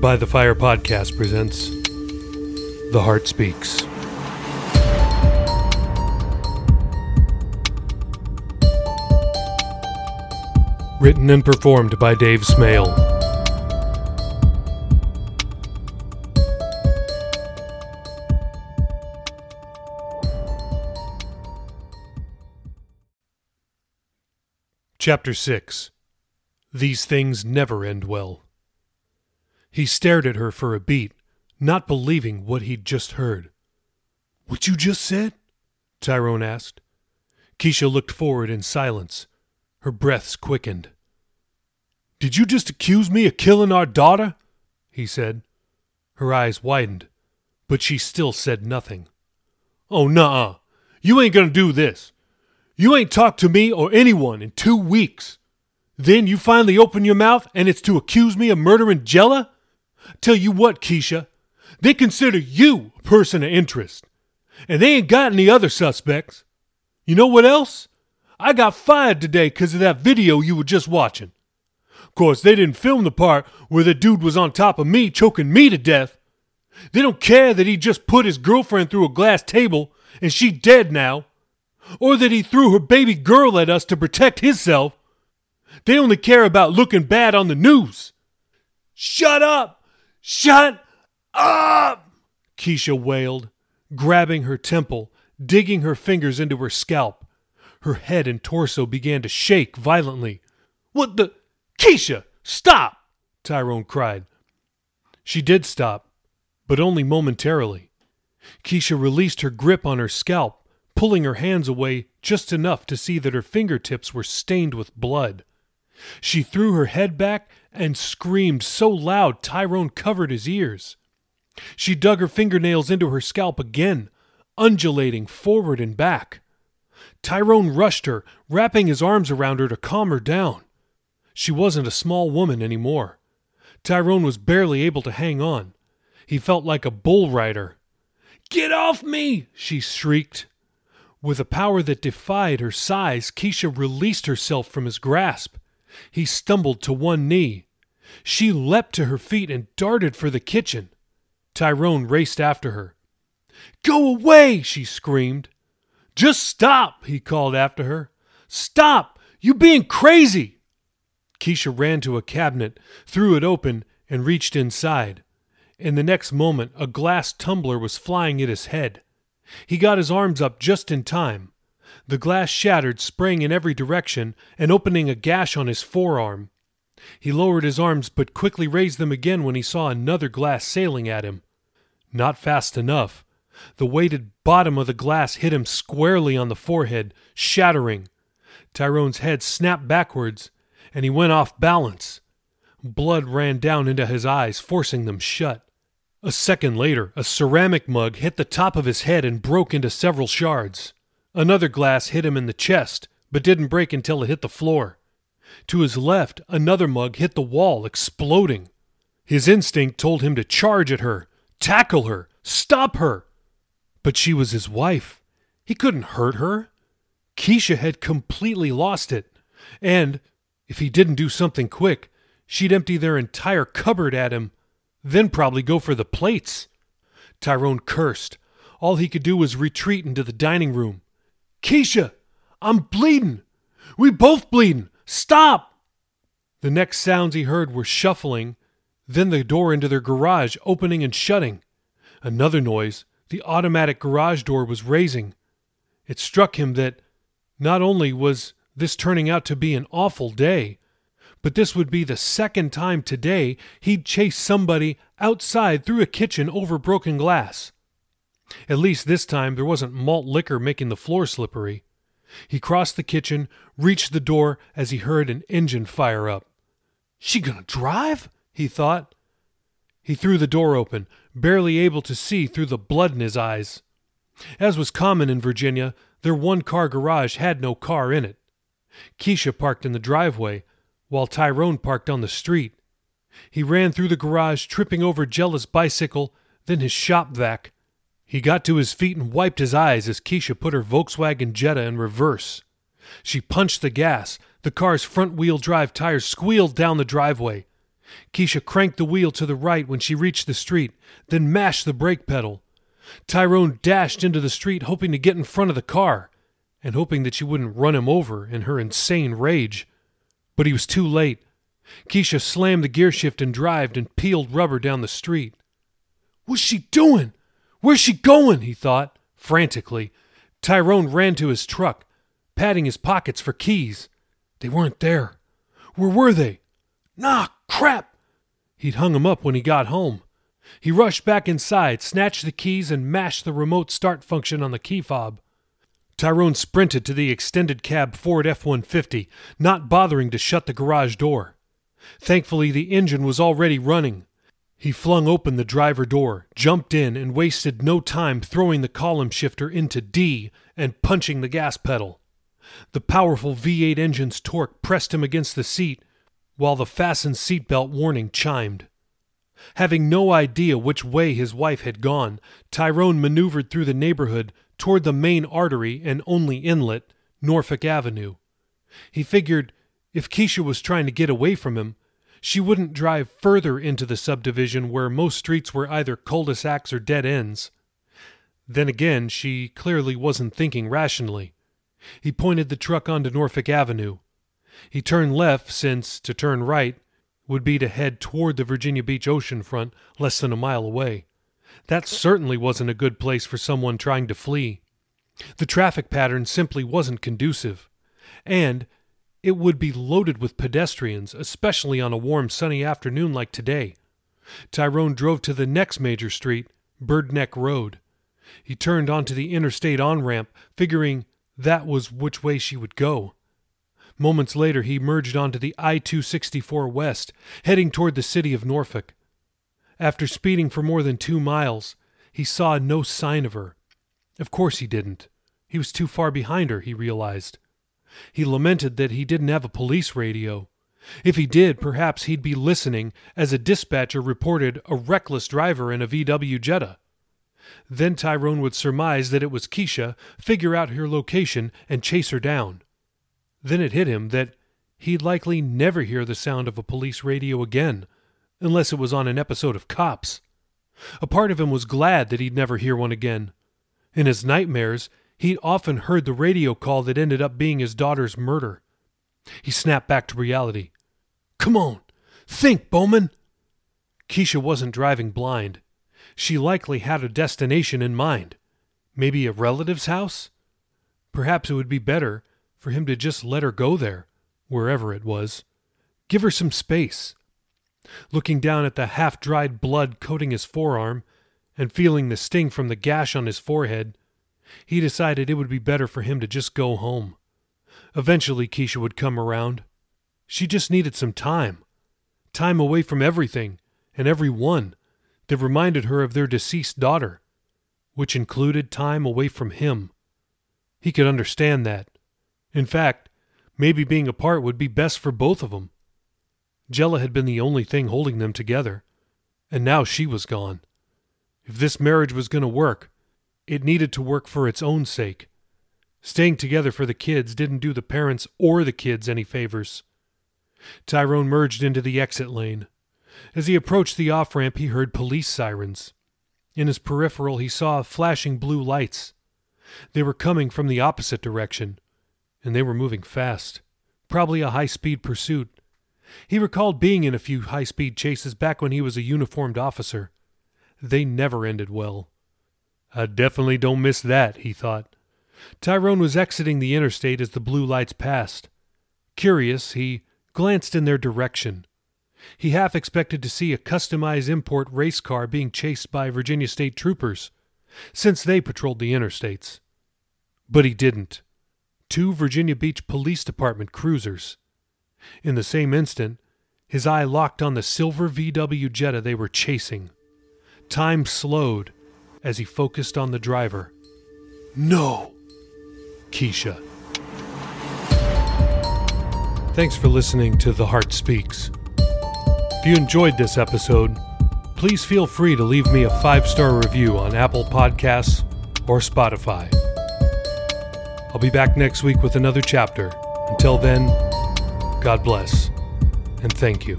By the Fire podcast presents The Heart Speaks. Written and performed by Dave Smale. Chapter 6 These Things Never End Well. He stared at her for a beat, not believing what he'd just heard. What you just said? Tyrone asked. Kisha looked forward in silence. Her breaths quickened. Did you just accuse me of killing our daughter? he said. Her eyes widened, but she still said nothing. Oh, nuh You ain't gonna do this. You ain't talked to me or anyone in two weeks. Then you finally open your mouth and it's to accuse me of murdering Jella? Tell you what, Kisha, they consider you a person of interest. And they ain't got any other suspects. You know what else? I got fired today because of that video you were just watching. Of course, they didn't film the part where the dude was on top of me choking me to death. They don't care that he just put his girlfriend through a glass table and she dead now, or that he threw her baby girl at us to protect himself. They only care about looking bad on the news. Shut up! Shut up! Kisha wailed, grabbing her temple, digging her fingers into her scalp. Her head and torso began to shake violently. What the? Kisha, stop! Tyrone cried. She did stop, but only momentarily. Kisha released her grip on her scalp, pulling her hands away just enough to see that her fingertips were stained with blood. She threw her head back and screamed so loud Tyrone covered his ears. She dug her fingernails into her scalp again, undulating forward and back. Tyrone rushed her, wrapping his arms around her to calm her down. She wasn't a small woman any more. Tyrone was barely able to hang on. He felt like a bull rider. Get off me! she shrieked. With a power that defied her size, Kisha released herself from his grasp. He stumbled to one knee. She leapt to her feet and darted for the kitchen. Tyrone raced after her. Go away! she screamed. Just stop! he called after her. Stop! You being crazy! Kisha ran to a cabinet, threw it open, and reached inside. In the next moment, a glass tumbler was flying at his head. He got his arms up just in time. The glass shattered, spraying in every direction and opening a gash on his forearm. He lowered his arms but quickly raised them again when he saw another glass sailing at him. Not fast enough. The weighted bottom of the glass hit him squarely on the forehead, shattering. Tyrone's head snapped backwards, and he went off balance. Blood ran down into his eyes, forcing them shut. A second later, a ceramic mug hit the top of his head and broke into several shards. Another glass hit him in the chest, but didn't break until it hit the floor. To his left, another mug hit the wall, exploding. His instinct told him to charge at her, tackle her, stop her. But she was his wife. He couldn't hurt her. Kisha had completely lost it. And, if he didn't do something quick, she'd empty their entire cupboard at him, then probably go for the plates. Tyrone cursed. All he could do was retreat into the dining room. Kisha, I'm bleeding. We both bleeding. Stop! The next sounds he heard were shuffling, then the door into their garage opening and shutting. Another noise. The automatic garage door was raising. It struck him that not only was this turning out to be an awful day, but this would be the second time today he'd chased somebody outside through a kitchen over broken glass. At least this time there wasn't malt liquor making the floor slippery. He crossed the kitchen, reached the door as he heard an engine fire up. She gonna drive? he thought. He threw the door open, barely able to see through the blood in his eyes. As was common in Virginia, their one car garage had no car in it. Kisha parked in the driveway, while Tyrone parked on the street. He ran through the garage, tripping over Jella's bicycle, then his shop vac, he got to his feet and wiped his eyes as Kisha put her Volkswagen Jetta in reverse. She punched the gas. The car's front wheel drive tires squealed down the driveway. Kisha cranked the wheel to the right when she reached the street, then mashed the brake pedal. Tyrone dashed into the street, hoping to get in front of the car, and hoping that she wouldn't run him over in her insane rage. But he was too late. Kisha slammed the gear shift and drived and peeled rubber down the street. What's she doing? Where's she going? he thought, frantically. Tyrone ran to his truck, patting his pockets for keys. They weren't there. Where were they? Nah, crap! He'd hung 'em up when he got home. He rushed back inside, snatched the keys, and mashed the remote start function on the key fob. Tyrone sprinted to the extended cab Ford F 150, not bothering to shut the garage door. Thankfully, the engine was already running. He flung open the driver door, jumped in, and wasted no time throwing the column shifter into D and punching the gas pedal. The powerful V8 engine's torque pressed him against the seat, while the fasten seatbelt warning chimed. Having no idea which way his wife had gone, Tyrone maneuvered through the neighborhood toward the main artery and only inlet, Norfolk Avenue. He figured if Kisha was trying to get away from him, she wouldn't drive further into the subdivision where most streets were either cul de sacs or dead ends. Then again, she clearly wasn't thinking rationally. He pointed the truck onto Norfolk Avenue. He turned left, since to turn right would be to head toward the Virginia Beach oceanfront less than a mile away. That certainly wasn't a good place for someone trying to flee. The traffic pattern simply wasn't conducive. And it would be loaded with pedestrians, especially on a warm, sunny afternoon like today. Tyrone drove to the next major street, Bird Neck Road. He turned onto the interstate on ramp, figuring that was which way she would go. Moments later, he merged onto the I 264 West, heading toward the city of Norfolk. After speeding for more than two miles, he saw no sign of her. Of course he didn't. He was too far behind her, he realized. He lamented that he didn't have a police radio. If he did, perhaps he'd be listening as a dispatcher reported a reckless driver in a VW Jetta. Then Tyrone would surmise that it was Kisha, figure out her location, and chase her down. Then it hit him that he'd likely never hear the sound of a police radio again, unless it was on an episode of Cops. A part of him was glad that he'd never hear one again. In his nightmares, He'd often heard the radio call that ended up being his daughter's murder. He snapped back to reality. Come on, think, Bowman! Kisha wasn't driving blind. She likely had a destination in mind. Maybe a relative's house? Perhaps it would be better for him to just let her go there, wherever it was. Give her some space. Looking down at the half dried blood coating his forearm, and feeling the sting from the gash on his forehead, he decided it would be better for him to just go home. Eventually, Kisha would come around. She just needed some time. Time away from everything and everyone that reminded her of their deceased daughter, which included time away from him. He could understand that. In fact, maybe being apart would be best for both of them. Jella had been the only thing holding them together, and now she was gone. If this marriage was going to work, it needed to work for its own sake. Staying together for the kids didn't do the parents or the kids any favors. Tyrone merged into the exit lane. As he approached the off ramp, he heard police sirens. In his peripheral, he saw flashing blue lights. They were coming from the opposite direction, and they were moving fast. Probably a high speed pursuit. He recalled being in a few high speed chases back when he was a uniformed officer. They never ended well. I definitely don't miss that, he thought. Tyrone was exiting the interstate as the blue lights passed. Curious, he glanced in their direction. He half expected to see a customized import race car being chased by Virginia State troopers, since they patrolled the interstates. But he didn't. Two Virginia Beach Police Department cruisers. In the same instant, his eye locked on the silver VW Jetta they were chasing. Time slowed as he focused on the driver. No! Kisha. Thanks for listening to The Heart Speaks. If you enjoyed this episode, please feel free to leave me a five star review on Apple Podcasts or Spotify. I'll be back next week with another chapter. Until then, God bless and thank you.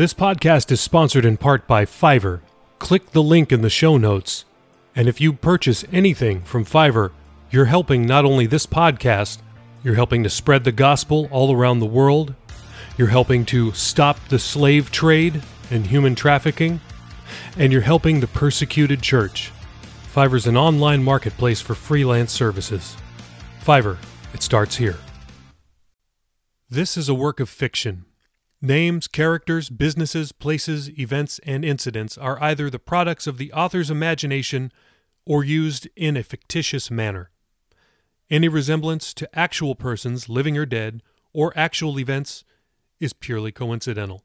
This podcast is sponsored in part by Fiverr. Click the link in the show notes. And if you purchase anything from Fiverr, you're helping not only this podcast, you're helping to spread the gospel all around the world, you're helping to stop the slave trade and human trafficking, and you're helping the persecuted church. Fiverr's an online marketplace for freelance services. Fiverr, it starts here. This is a work of fiction. Names, characters, businesses, places, events, and incidents are either the products of the author's imagination or used in a fictitious manner. Any resemblance to actual persons, living or dead, or actual events is purely coincidental.